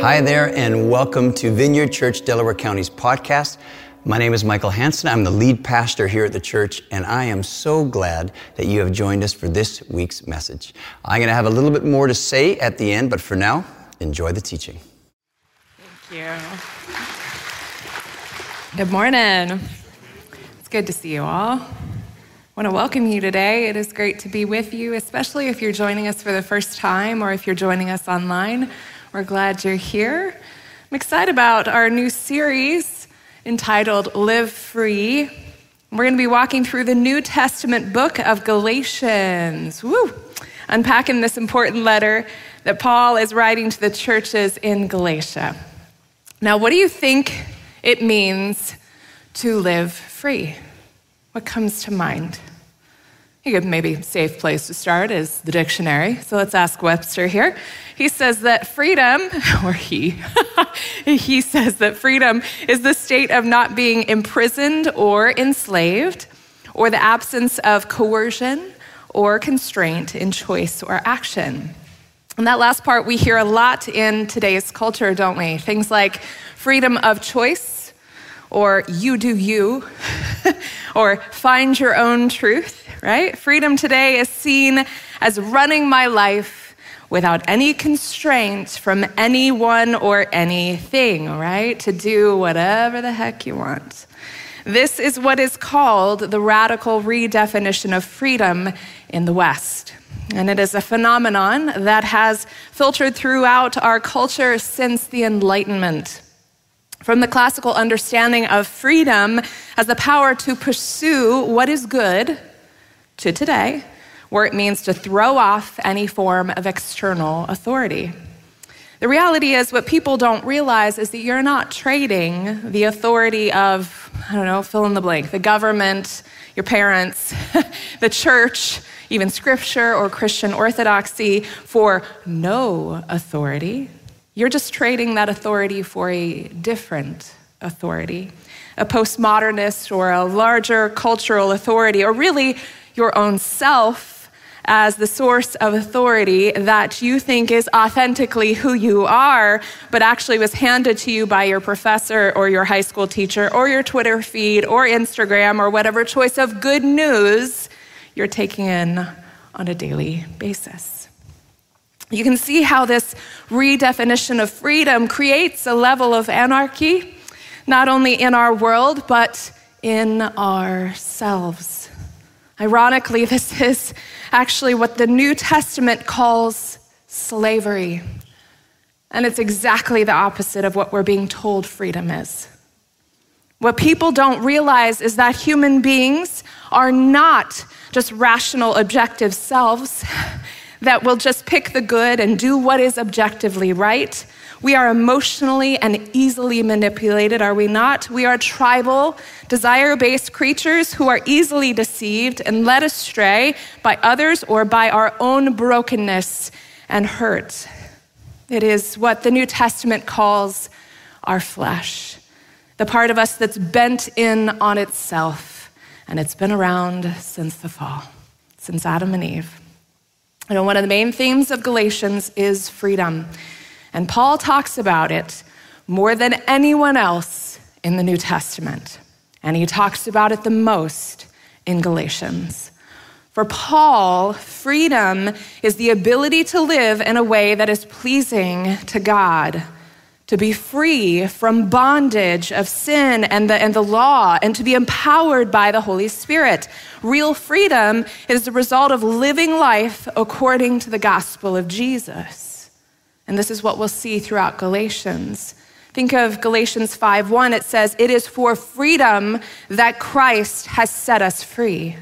Hi there, and welcome to Vineyard Church Delaware County's podcast. My name is Michael Hanson. I'm the lead pastor here at the church, and I am so glad that you have joined us for this week's message. I'm going to have a little bit more to say at the end, but for now, enjoy the teaching. Thank you. Good morning. It's good to see you all. I want to welcome you today. It is great to be with you, especially if you're joining us for the first time or if you're joining us online. We're glad you're here. I'm excited about our new series entitled Live Free. We're going to be walking through the New Testament book of Galatians. Woo! Unpacking this important letter that Paul is writing to the churches in Galatia. Now, what do you think it means to live free? What comes to mind? Could maybe safe place to start is the dictionary. So let's ask Webster here. He says that freedom, or he, he says that freedom is the state of not being imprisoned or enslaved, or the absence of coercion or constraint in choice or action. And that last part we hear a lot in today's culture, don't we? Things like freedom of choice, or you do you, or find your own truth right? Freedom today is seen as running my life without any constraints from anyone or anything, right? To do whatever the heck you want. This is what is called the radical redefinition of freedom in the West. And it is a phenomenon that has filtered throughout our culture since the Enlightenment. From the classical understanding of freedom as the power to pursue what is good to today, where it means to throw off any form of external authority. The reality is, what people don't realize is that you're not trading the authority of, I don't know, fill in the blank, the government, your parents, the church, even scripture or Christian orthodoxy for no authority. You're just trading that authority for a different authority, a postmodernist or a larger cultural authority, or really your own self as the source of authority that you think is authentically who you are, but actually was handed to you by your professor or your high school teacher or your Twitter feed or Instagram or whatever choice of good news you're taking in on a daily basis. You can see how this redefinition of freedom creates a level of anarchy, not only in our world, but in ourselves. Ironically, this is actually what the New Testament calls slavery. And it's exactly the opposite of what we're being told freedom is. What people don't realize is that human beings are not just rational, objective selves that will just pick the good and do what is objectively right. We are emotionally and easily manipulated, are we not? We are tribal, desire based creatures who are easily deceived and led astray by others or by our own brokenness and hurt. It is what the New Testament calls our flesh, the part of us that's bent in on itself, and it's been around since the fall, since Adam and Eve. And one of the main themes of Galatians is freedom. And Paul talks about it more than anyone else in the New Testament. And he talks about it the most in Galatians. For Paul, freedom is the ability to live in a way that is pleasing to God, to be free from bondage of sin and the, and the law, and to be empowered by the Holy Spirit. Real freedom is the result of living life according to the gospel of Jesus. And this is what we'll see throughout Galatians. Think of Galatians 5:1 it says it is for freedom that Christ has set us free.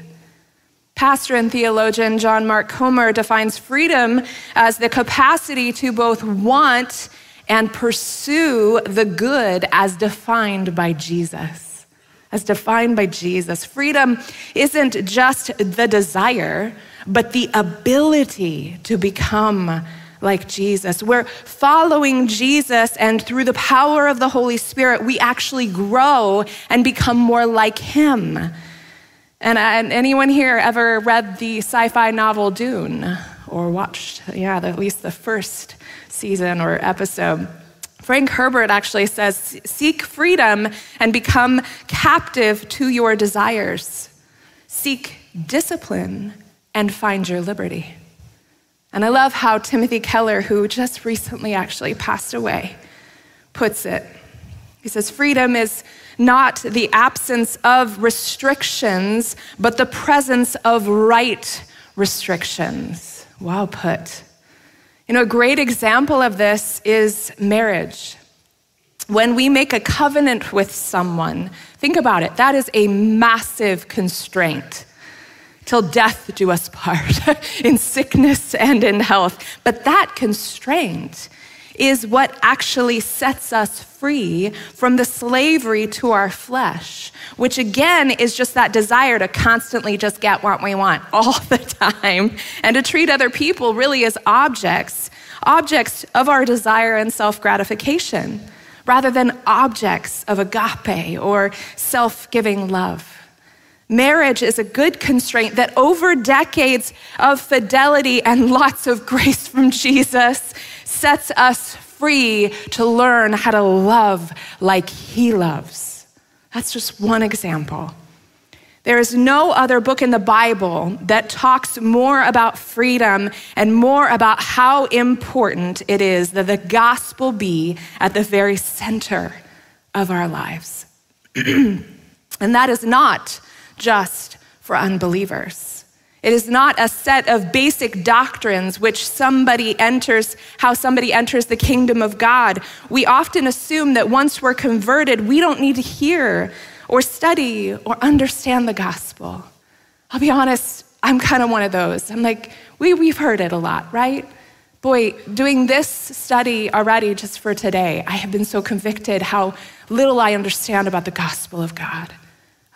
Pastor and theologian John Mark Comer defines freedom as the capacity to both want and pursue the good as defined by Jesus. As defined by Jesus. Freedom isn't just the desire, but the ability to become like Jesus. We're following Jesus, and through the power of the Holy Spirit, we actually grow and become more like Him. And, uh, and anyone here ever read the sci fi novel Dune or watched, yeah, at least the first season or episode? Frank Herbert actually says seek freedom and become captive to your desires. Seek discipline and find your liberty. And I love how Timothy Keller, who just recently actually passed away, puts it. He says, Freedom is not the absence of restrictions, but the presence of right restrictions. Wow, put. You know, a great example of this is marriage. When we make a covenant with someone, think about it, that is a massive constraint. Till death do us part, in sickness and in health. But that constraint is what actually sets us free from the slavery to our flesh, which again is just that desire to constantly just get what we want all the time and to treat other people really as objects, objects of our desire and self gratification, rather than objects of agape or self giving love. Marriage is a good constraint that over decades of fidelity and lots of grace from Jesus sets us free to learn how to love like he loves. That's just one example. There is no other book in the Bible that talks more about freedom and more about how important it is that the gospel be at the very center of our lives. and that is not just for unbelievers. It is not a set of basic doctrines which somebody enters, how somebody enters the kingdom of God. We often assume that once we're converted, we don't need to hear or study or understand the gospel. I'll be honest, I'm kind of one of those. I'm like, we, we've heard it a lot, right? Boy, doing this study already just for today, I have been so convicted how little I understand about the gospel of God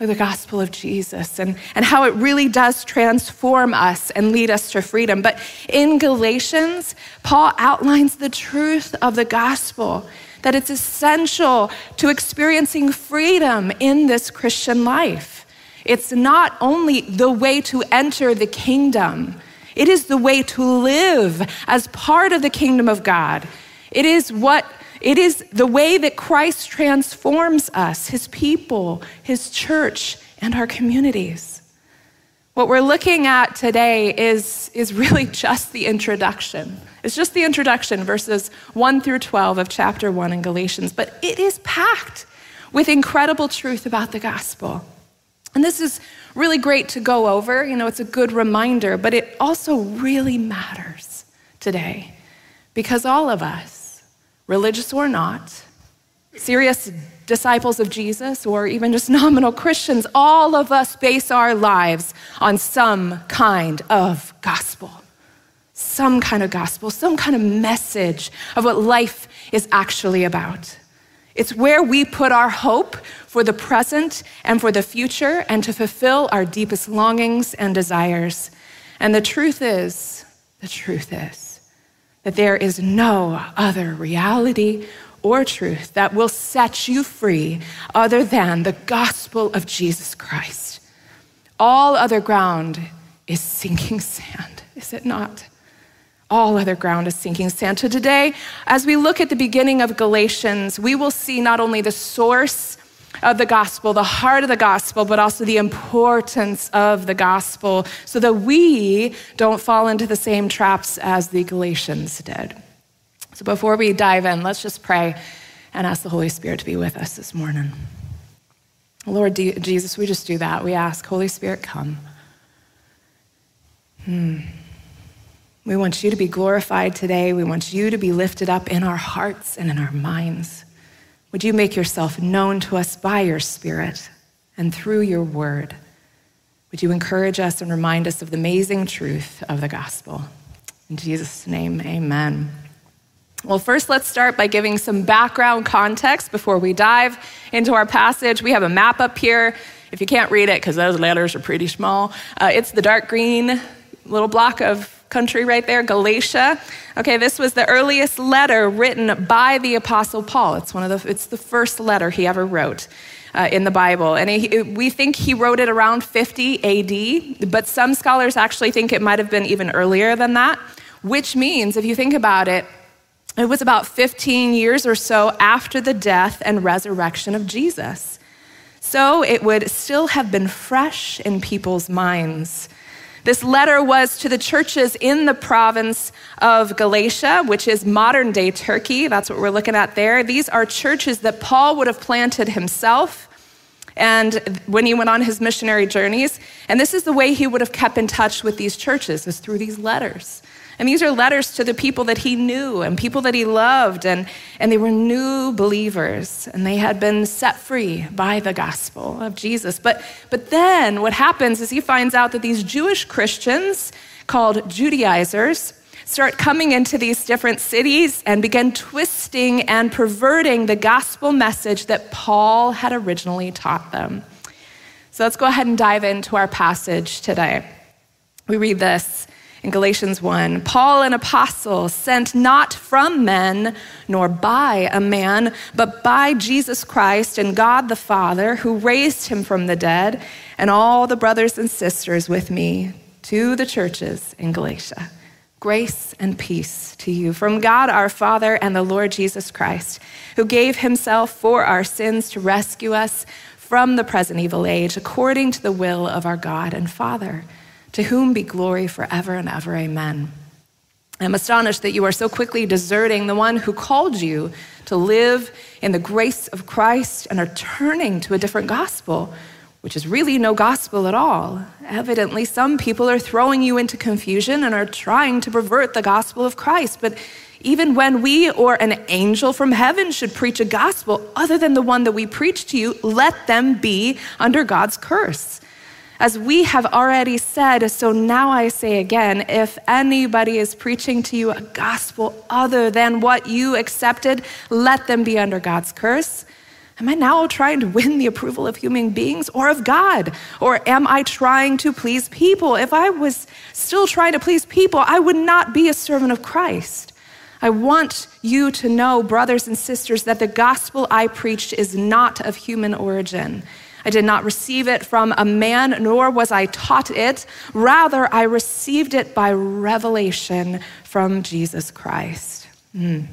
the gospel of Jesus and, and how it really does transform us and lead us to freedom. But in Galatians, Paul outlines the truth of the gospel that it's essential to experiencing freedom in this Christian life. It's not only the way to enter the kingdom, it is the way to live as part of the kingdom of God. It is what it is the way that Christ transforms us, his people, his church, and our communities. What we're looking at today is, is really just the introduction. It's just the introduction, verses 1 through 12 of chapter 1 in Galatians, but it is packed with incredible truth about the gospel. And this is really great to go over. You know, it's a good reminder, but it also really matters today because all of us, religious or not, serious disciples of Jesus, or even just nominal Christians, all of us base our lives on some kind of gospel. Some kind of gospel, some kind of message of what life is actually about. It's where we put our hope for the present and for the future and to fulfill our deepest longings and desires. And the truth is, the truth is, that there is no other reality or truth that will set you free other than the gospel of Jesus Christ. All other ground is sinking sand, is it not? All other ground is sinking sand. So today, as we look at the beginning of Galatians, we will see not only the source of the gospel, the heart of the gospel, but also the importance of the gospel so that we don't fall into the same traps as the Galatians did. So before we dive in, let's just pray and ask the Holy Spirit to be with us this morning. Lord Jesus, we just do that. We ask, Holy Spirit, come. Hmm. We want you to be glorified today. We want you to be lifted up in our hearts and in our minds. Would you make yourself known to us by your Spirit and through your word? Would you encourage us and remind us of the amazing truth of the gospel? In Jesus' name, amen. Well, first, let's start by giving some background context before we dive into our passage. We have a map up here. If you can't read it, because those letters are pretty small, uh, it's the dark green little block of country right there, Galatia. Okay, this was the earliest letter written by the Apostle Paul. It's one of the, it's the first letter he ever wrote. Uh, in the Bible. And he, we think he wrote it around 50 AD, but some scholars actually think it might have been even earlier than that, which means, if you think about it, It was about 15 years or so after the death and resurrection of Jesus. So it would still have been fresh in people's minds. This letter was to the churches in the province of Galatia, which is modern day Turkey. That's what we're looking at there. These are churches that Paul would have planted himself and when he went on his missionary journeys. And this is the way he would have kept in touch with these churches, is through these letters. And these are letters to the people that he knew and people that he loved, and, and they were new believers, and they had been set free by the gospel of Jesus. But, but then what happens is he finds out that these Jewish Christians, called Judaizers, start coming into these different cities and begin twisting and perverting the gospel message that Paul had originally taught them. So let's go ahead and dive into our passage today. We read this in Galatians 1 Paul, an apostle, sent not from men nor by a man, but by Jesus Christ and God the Father, who raised him from the dead, and all the brothers and sisters with me to the churches in Galatia. Grace and peace to you from God our Father and the Lord Jesus Christ, who gave himself for our sins to rescue us from the present evil age, according to the will of our God and Father to whom be glory forever and ever. Amen. I'm astonished that you are so quickly deserting the one who called you to live in the grace of Christ and are turning to a different gospel, which is really no gospel at all. Evidently, some people are throwing you into confusion and are trying to pervert the gospel of Christ. But even when we or an angel from heaven should preach a gospel other than the one that we preach to you, let them be under God's curse. As we have already said, so now I say again if anybody is preaching to you a gospel other than what you accepted, let them be under God's curse. Am I now trying to win the approval of human beings or of God? Or am I trying to please people? If I was still trying to please people, I would not be a servant of Christ. I want you to know, brothers and sisters, that the gospel I preached is not of human origin. I did not receive it from a man, nor was I taught it. Rather, I received it by revelation from Jesus Christ. Mm.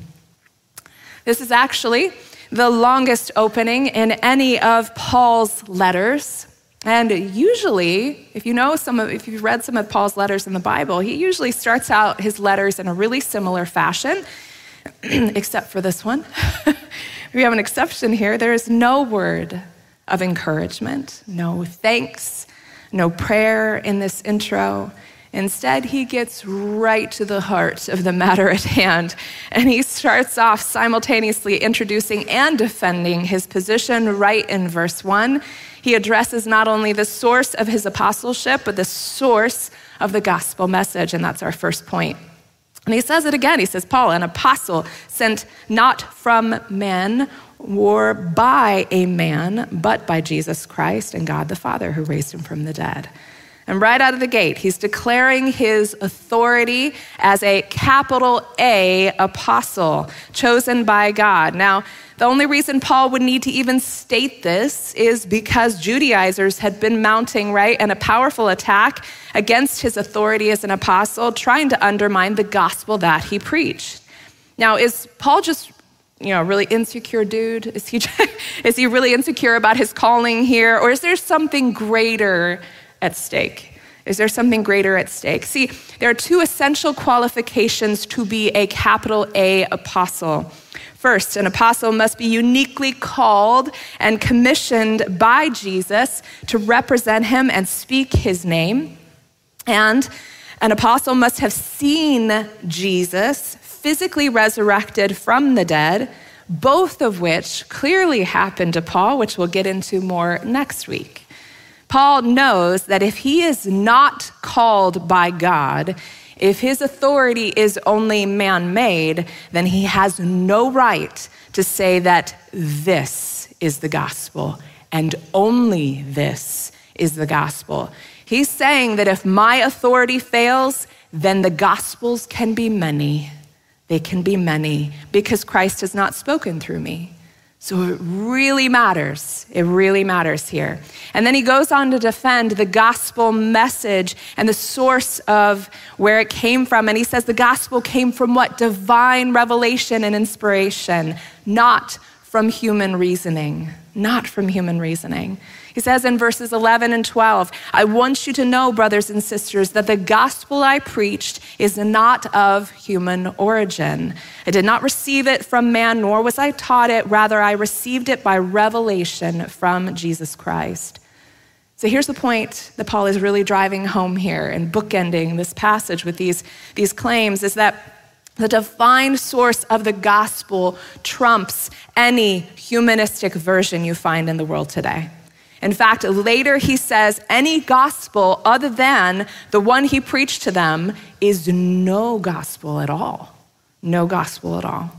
This is actually the longest opening in any of Paul's letters. And usually, if you know some of, if you've read some of Paul's letters in the Bible, he usually starts out his letters in a really similar fashion, except for this one. we have an exception here. There is no word of encouragement, no thanks, no prayer in this intro. Instead, he gets right to the heart of the matter at hand, and he starts off simultaneously introducing and defending his position right in verse 1. He addresses not only the source of his apostleship, but the source of the gospel message, and that's our first point. And he says it again. He says, Paul, an apostle sent not from men or by a man, but by Jesus Christ and God the Father who raised him from the dead. And right out of the gate, he's declaring his authority as a capital A apostle chosen by God. Now, the only reason Paul would need to even state this is because Judaizers had been mounting, right, and a powerful attack against his authority as an apostle, trying to undermine the gospel that he preached. Now, is Paul just you know, really insecure dude? Is he, is he really insecure about his calling here? Or is there something greater at stake? Is there something greater at stake? See, there are two essential qualifications to be a capital A apostle. First, an apostle must be uniquely called and commissioned by Jesus to represent him and speak his name. And an apostle must have seen Jesus physically resurrected from the dead, both of which clearly happened to Paul, which we'll get into more next week. Paul knows that if he is not called by God, if his authority is only man made, then he has no right to say that this is the gospel and only this is the gospel. He's saying that if my authority fails, then the gospels can be many they can be many because Christ has not spoken through me. So it really matters. It really matters here. And then he goes on to defend the gospel message and the source of where it came from. And he says the gospel came from what? Divine revelation and inspiration, not from human reasoning. Not from human reasoning. He says in verses 11 and 12, I want you to know, brothers and sisters, that the gospel I preached is not of human origin. I did not receive it from man, nor was I taught it. Rather, I received it by revelation from Jesus Christ. So here's the point that Paul is really driving home here and bookending this passage with these, these claims is that the divine source of the gospel trumps any humanistic version you find in the world today. In fact, later he says any gospel other than the one he preached to them is no gospel at all. No gospel at all.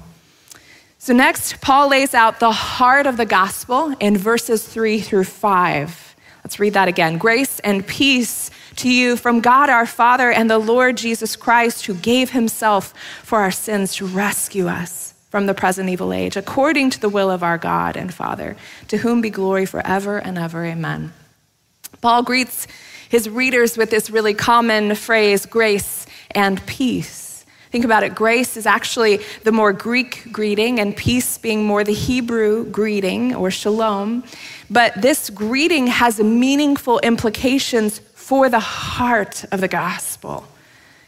So, next, Paul lays out the heart of the gospel in verses three through five. Let's read that again. Grace and peace to you from God our Father and the Lord Jesus Christ, who gave himself for our sins to rescue us from the present evil age, according to the will of our God and Father, to whom be glory forever and ever. Amen. Paul greets his readers with this really common phrase, grace and peace. Think about it. Grace is actually the more Greek greeting, and peace being more the Hebrew greeting or shalom. But this greeting has meaningful implications for the heart of the gospel.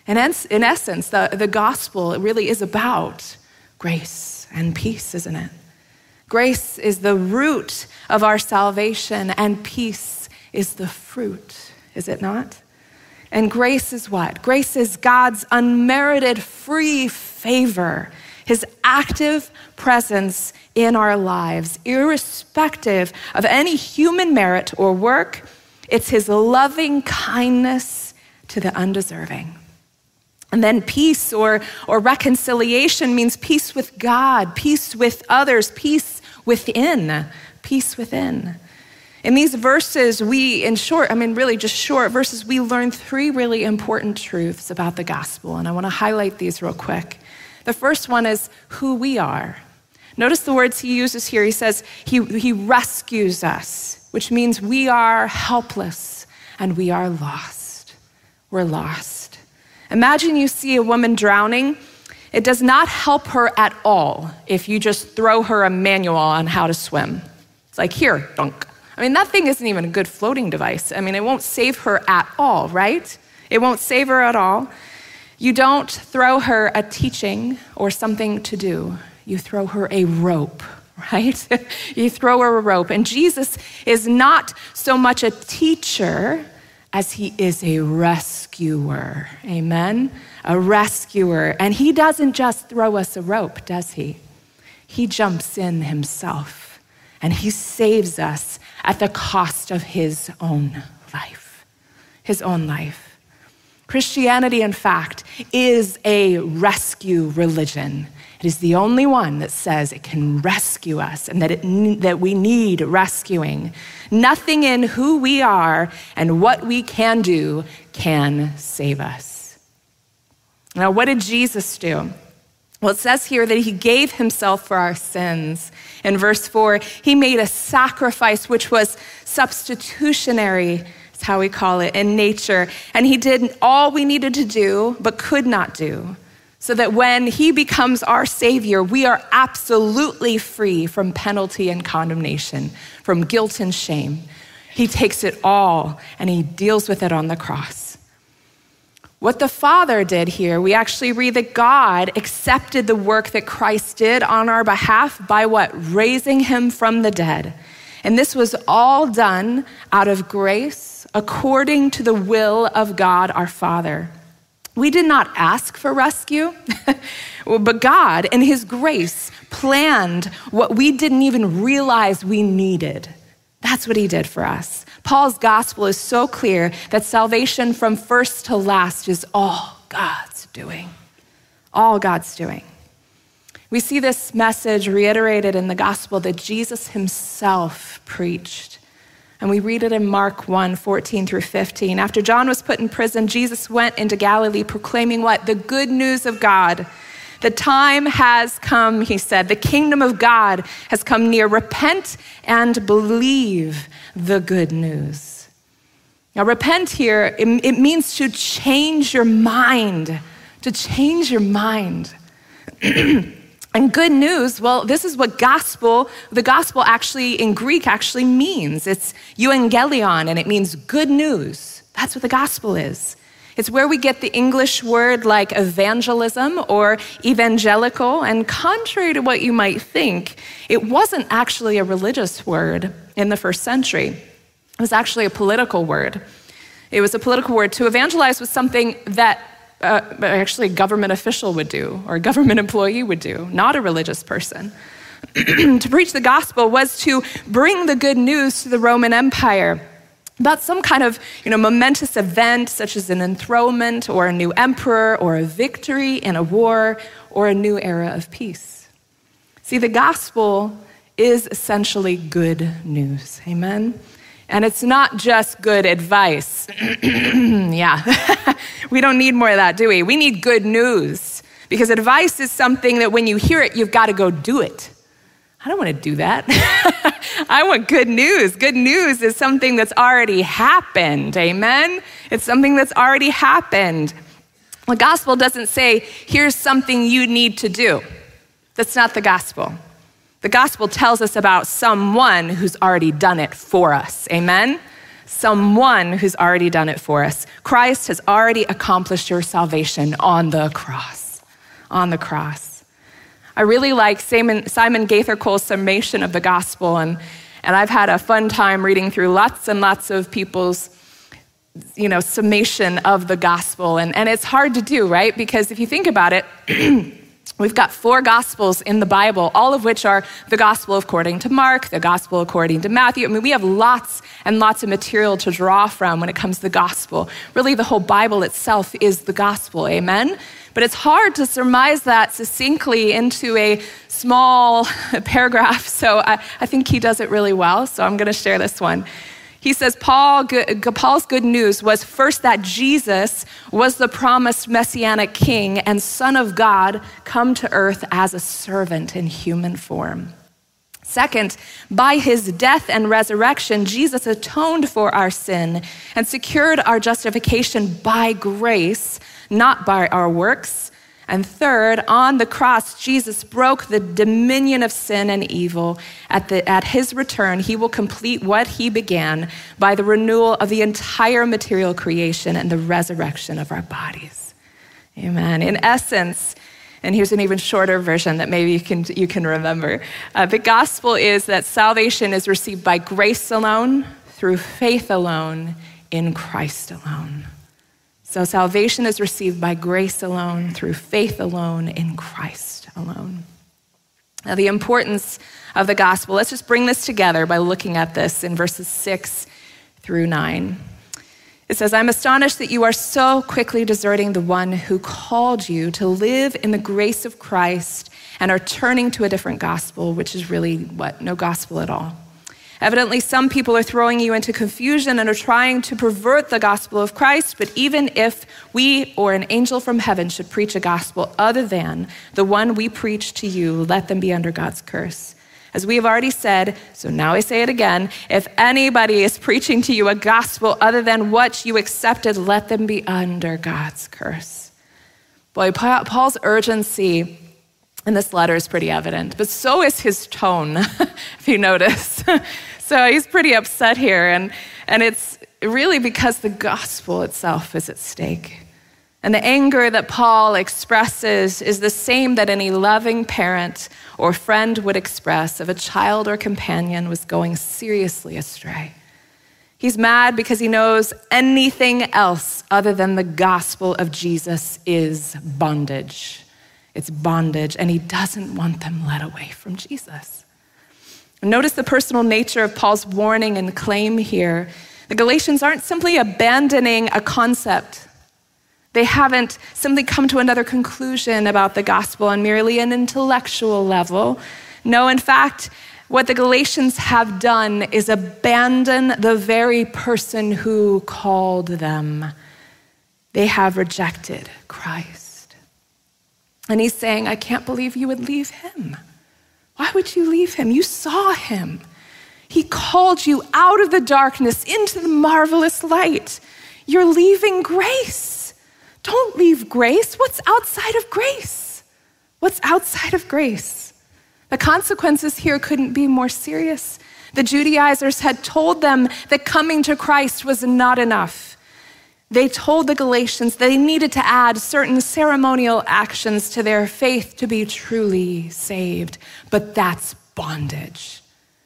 And in essence, the, the gospel really is about grace and peace, isn't it? Grace is the root of our salvation, and peace is the fruit, is it not? And grace is what? Grace is God's unmerited free favor, his active presence in our lives, irrespective of any human merit or work. It's his loving kindness to the undeserving. And then peace or, or reconciliation means peace with God, peace with others, peace within, peace within. In these verses, we, in short, I mean, really just short verses, we learn three really important truths about the gospel. And I want to highlight these real quick. The first one is who we are. Notice the words he uses here. He says, He, he rescues us, which means we are helpless and we are lost. We're lost. Imagine you see a woman drowning. It does not help her at all if you just throw her a manual on how to swim. It's like, here, dunk. I mean, that thing isn't even a good floating device. I mean, it won't save her at all, right? It won't save her at all. You don't throw her a teaching or something to do, you throw her a rope, right? you throw her a rope. And Jesus is not so much a teacher as he is a rescuer. Amen? A rescuer. And he doesn't just throw us a rope, does he? He jumps in himself and he saves us at the cost of his own life. His own life. Christianity, in fact, is a rescue religion. It is the only one that says it can rescue us and that, it, that we need rescuing. Nothing in who we are and what we can do can save us. Now, what did Jesus do? Well, it says here that he gave himself for our sins. In verse 4, he made a sacrifice which was substitutionary, how we call it, in nature. And he did all we needed to do, but could not do so that when he becomes our Savior, we are absolutely free from penalty and condemnation, from guilt and shame. He takes it all and he deals with it on the cross. What the Father did here, we actually read that God accepted the work that Christ did on our behalf by what? Raising him from the dead. And this was all done out of grace according to the will of God our Father. We did not ask for rescue, but God, in His grace, planned what we didn't even realize we needed. That's what He did for us. Paul's gospel is so clear that salvation from first to last is all God's doing. All God's doing. We see this message reiterated in the gospel that Jesus Himself preached. And we read it in Mark 1 14 through 15. After John was put in prison, Jesus went into Galilee proclaiming what? The good news of God The time has come, he said. The kingdom of God has come near. Repent and believe the good news. Now, repent here, it, it means to change your mind, to change your mind. And good news, well, this is what gospel, the gospel actually in Greek actually means. It's euangelion, and it means good news. That's what the gospel is. It's where we get the English word like evangelism or evangelical. And contrary to what you might think, it wasn't actually a religious word in the first century. It was actually a political word. It was a political word. To evangelize was something that uh, actually a government official would do or a government employee would do, not a religious person. to preach the gospel was to bring the good news to the Roman Empire about some kind of you know, momentous event, such as an enthronement or a new emperor or a victory in a war or a new era of peace. See, the gospel is essentially good news. Amen? And it's not just good advice. yeah, we don't need more of that, do we? We need good news because advice is something that when you hear it, you've got to go do it. I don't want to do that. I want good news. Good news is something that's already happened. Amen? It's something that's already happened. The gospel doesn't say, here's something you need to do. That's not the gospel. The gospel tells us about someone who's already done it for us. Amen? Someone who's already done it for us. Christ has already accomplished your salvation on the cross. On the cross. I really like Simon, Simon Gathercole's summation of the gospel, and, and I've had a fun time reading through lots and lots of people's you know, summation of the gospel. And, and it's hard to do, right? Because if you think about it, We've got four gospels in the Bible, all of which are the gospel according to Mark, the gospel according to Matthew. I mean, we have lots and lots of material to draw from when it comes to the gospel. Really, the whole Bible itself is the gospel, amen? But it's hard to surmise that succinctly into a small paragraph, so I, I think he does it really well, so I'm going to share this one. He says Paul, Paul's good news was first that Jesus was the promised messianic king and son of God come to earth as a servant in human form. Second, by his death and resurrection, Jesus atoned for our sin and secured our justification by grace, not by our works. And third, on the cross, Jesus broke the dominion of sin and evil. At, the, at his return, he will complete what he began by the renewal of the entire material creation and the resurrection of our bodies. Amen. In essence, and here's an even shorter version that maybe you can, you can remember. Uh, the gospel is that salvation is received by grace alone, through faith alone, in Christ alone. So salvation is received by grace alone, through faith alone, in Christ alone. Now, the importance of the gospel, let's just bring this together by looking at this in verses six through nine. It says, I'm astonished that you are so quickly deserting the one who called you to live in the grace of Christ and are turning to a different gospel, which is really what? No gospel at all. Evidently, some people are throwing you into confusion and are trying to pervert the gospel of Christ, but even if we or an angel from heaven should preach a gospel other than the one we preach to you, let them be under God's curse. As we have already said, so now I say it again if anybody is preaching to you a gospel other than what you accepted, let them be under God's curse. Boy, Paul's urgency in this letter is pretty evident, but so is his tone, if you notice. So he's pretty upset here, and, and it's really because the gospel itself is at stake. And the anger that Paul expresses is the same that any loving parent or friend would express if a child or companion was going seriously astray. He's mad because he knows anything else other than the gospel of Jesus is bondage. It's bondage, and he doesn't want them led away from Jesus. Notice the personal nature of Paul's warning and claim here. The Galatians aren't simply abandoning a concept. They haven't simply come to another conclusion about the gospel on merely an intellectual level. No, in fact, what the Galatians have done is abandon the very person who called them. They have rejected Christ. And he's saying, I can't believe you would leave him. Why would you leave him? You saw him. He called you out of the darkness into the marvelous light. You're leaving grace. Don't leave grace. What's outside of grace? What's outside of grace? The consequences here couldn't be more serious. The Judaizers had told them that coming to Christ was not enough they told the Galatians they needed to add certain ceremonial actions to their faith to be truly saved. But that's bondage.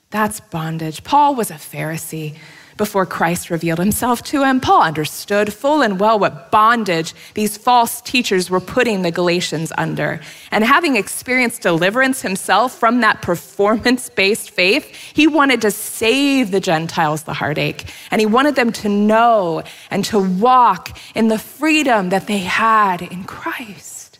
That's bondage. Paul was a Pharisee before Christ revealed himself to him, Paul understood full and well what bondage these false teachers were putting the Galatians under. And having experienced deliverance himself from that performance based faith, he wanted to save the Gentiles the heartache. And he wanted them to know and to walk in the freedom that they had in Christ.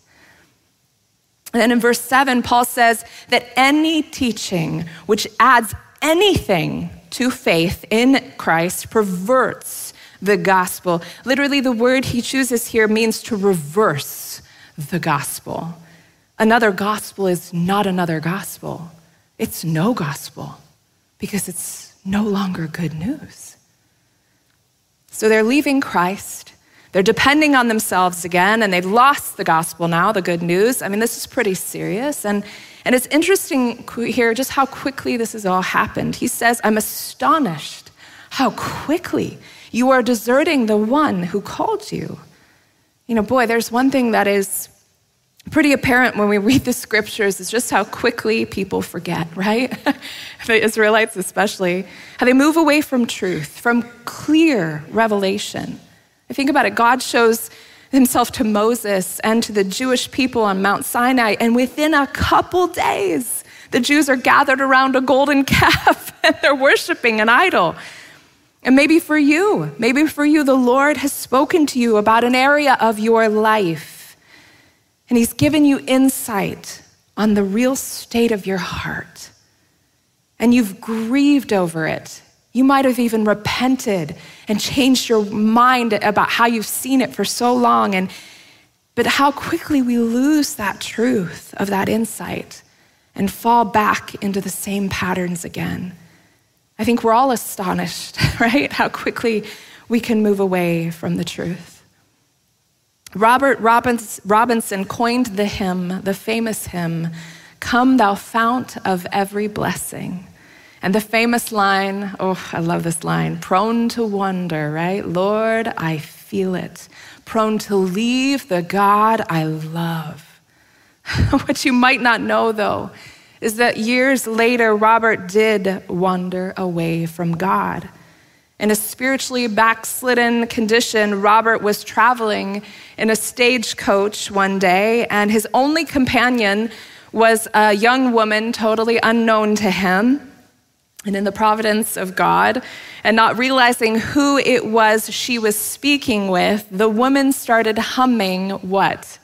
And then in verse 7, Paul says that any teaching which adds anything to faith in Christ perverts the gospel. Literally, the word he chooses here means to reverse the gospel. Another gospel is not another gospel, it's no gospel because it's no longer good news. So they're leaving Christ. They're depending on themselves again, and they've lost the gospel now, the good news. I mean, this is pretty serious. And and it's interesting here just how quickly this has all happened. He says, I'm astonished how quickly you are deserting the one who called you. You know, boy, there's one thing that is pretty apparent when we read the scriptures is just how quickly people forget, right? the Israelites, especially, how they move away from truth, from clear revelation. I think about it, God shows himself to Moses and to the Jewish people on Mount Sinai. And within a couple days, the Jews are gathered around a golden calf and they're worshiping an idol. And maybe for you, maybe for you, the Lord has spoken to you about an area of your life. And He's given you insight on the real state of your heart. And you've grieved over it. You might have even repented and changed your mind about how you've seen it for so long. And, but how quickly we lose that truth of that insight and fall back into the same patterns again. I think we're all astonished, right? How quickly we can move away from the truth. Robert Robinson coined the hymn, the famous hymn, Come, thou fount of every blessing. And the famous line, oh, I love this line prone to wonder, right? Lord, I feel it. Prone to leave the God I love. what you might not know, though, is that years later, Robert did wander away from God. In a spiritually backslidden condition, Robert was traveling in a stagecoach one day, and his only companion was a young woman totally unknown to him and in the providence of God, and not realizing who it was she was speaking with, the woman started humming what?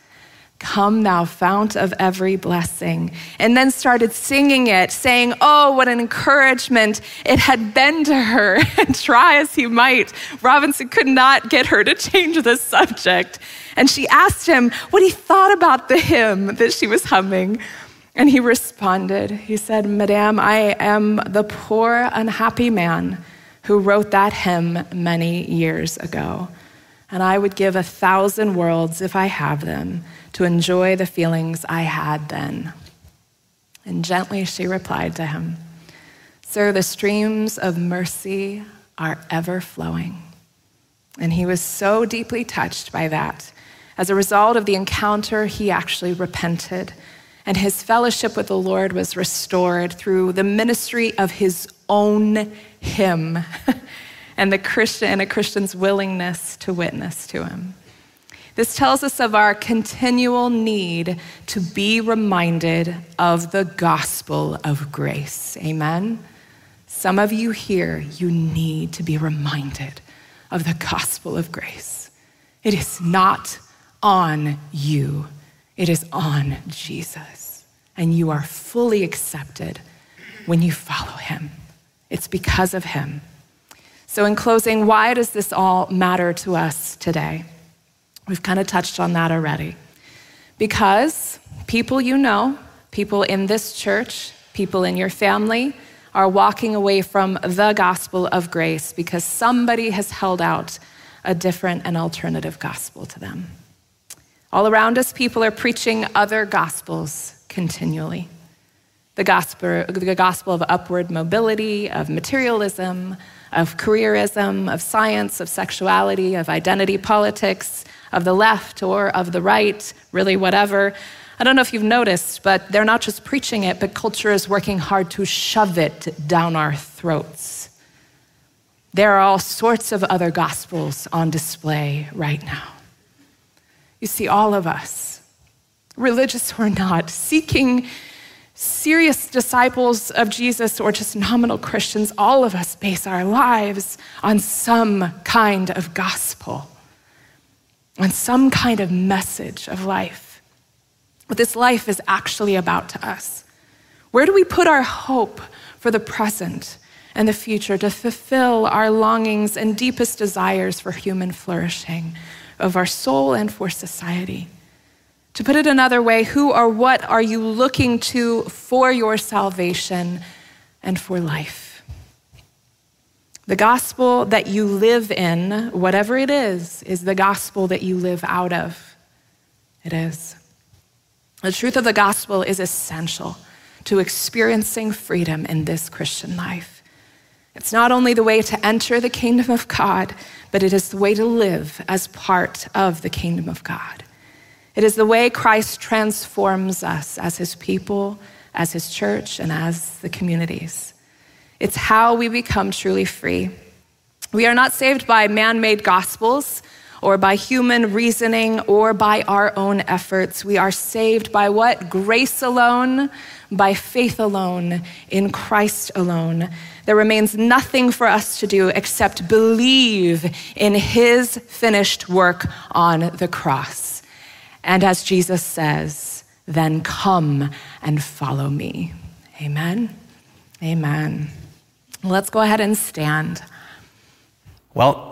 Come, thou fount of every blessing. And then started singing it, saying, Oh, what an encouragement it had been to her. and try as he might, Robinson could not get her to change the subject. And she asked him what he thought about the hymn that she was humming. And he responded, He said, Madame, I am the poor, unhappy man who wrote that hymn many years ago. And I would give a thousand worlds, if I have them, to enjoy the feelings I had then. And gently she replied to him, Sir, the streams of mercy are ever flowing. And he was so deeply touched by that. As a result of the encounter, he actually repented and his fellowship with the Lord was restored through the ministry of his own hymn and the Christian and a Christian's willingness to witness to him. This tells us of our continual need to be reminded of the gospel of grace. Amen. Some of you here, you need to be reminded of the gospel of grace. It is not on you it is on Jesus. And you are fully accepted when you follow him. It's because of him. So, in closing, why does this all matter to us today? We've kind of touched on that already. Because people you know, people in this church, people in your family, are walking away from the gospel of grace because somebody has held out a different and alternative gospel to them. All around us, people are preaching other gospels continually the gospel, the gospel of upward mobility, of materialism, of careerism, of science, of sexuality, of identity politics, of the left or of the right, really whatever. I don't know if you've noticed, but they're not just preaching it, but culture is working hard to shove it down our throats. There are all sorts of other gospels on display right now. You see, all of us, religious or not, seeking serious disciples of Jesus or just nominal Christians, all of us base our lives on some kind of gospel, on some kind of message of life. What this life is actually about to us. Where do we put our hope for the present and the future to fulfill our longings and deepest desires for human flourishing of our soul and for society? To put it another way, who or what are you looking to for your salvation and for life? The gospel that you live in, whatever it is, is the gospel that you live out of. It is. The truth of the gospel is essential to experiencing freedom in this Christian life. It's not only the way to enter the kingdom of God, but it is the way to live as part of the kingdom of God. It is the way Christ transforms us as his people, as his church, and as the communities. It's how we become truly free. We are not saved by man made gospels or by human reasoning or by our own efforts. We are saved by what? Grace alone, by faith alone, in Christ alone. There remains nothing for us to do except believe in his finished work on the cross. And as Jesus says, then come and follow me. Amen. Amen. Let's go ahead and stand. Well,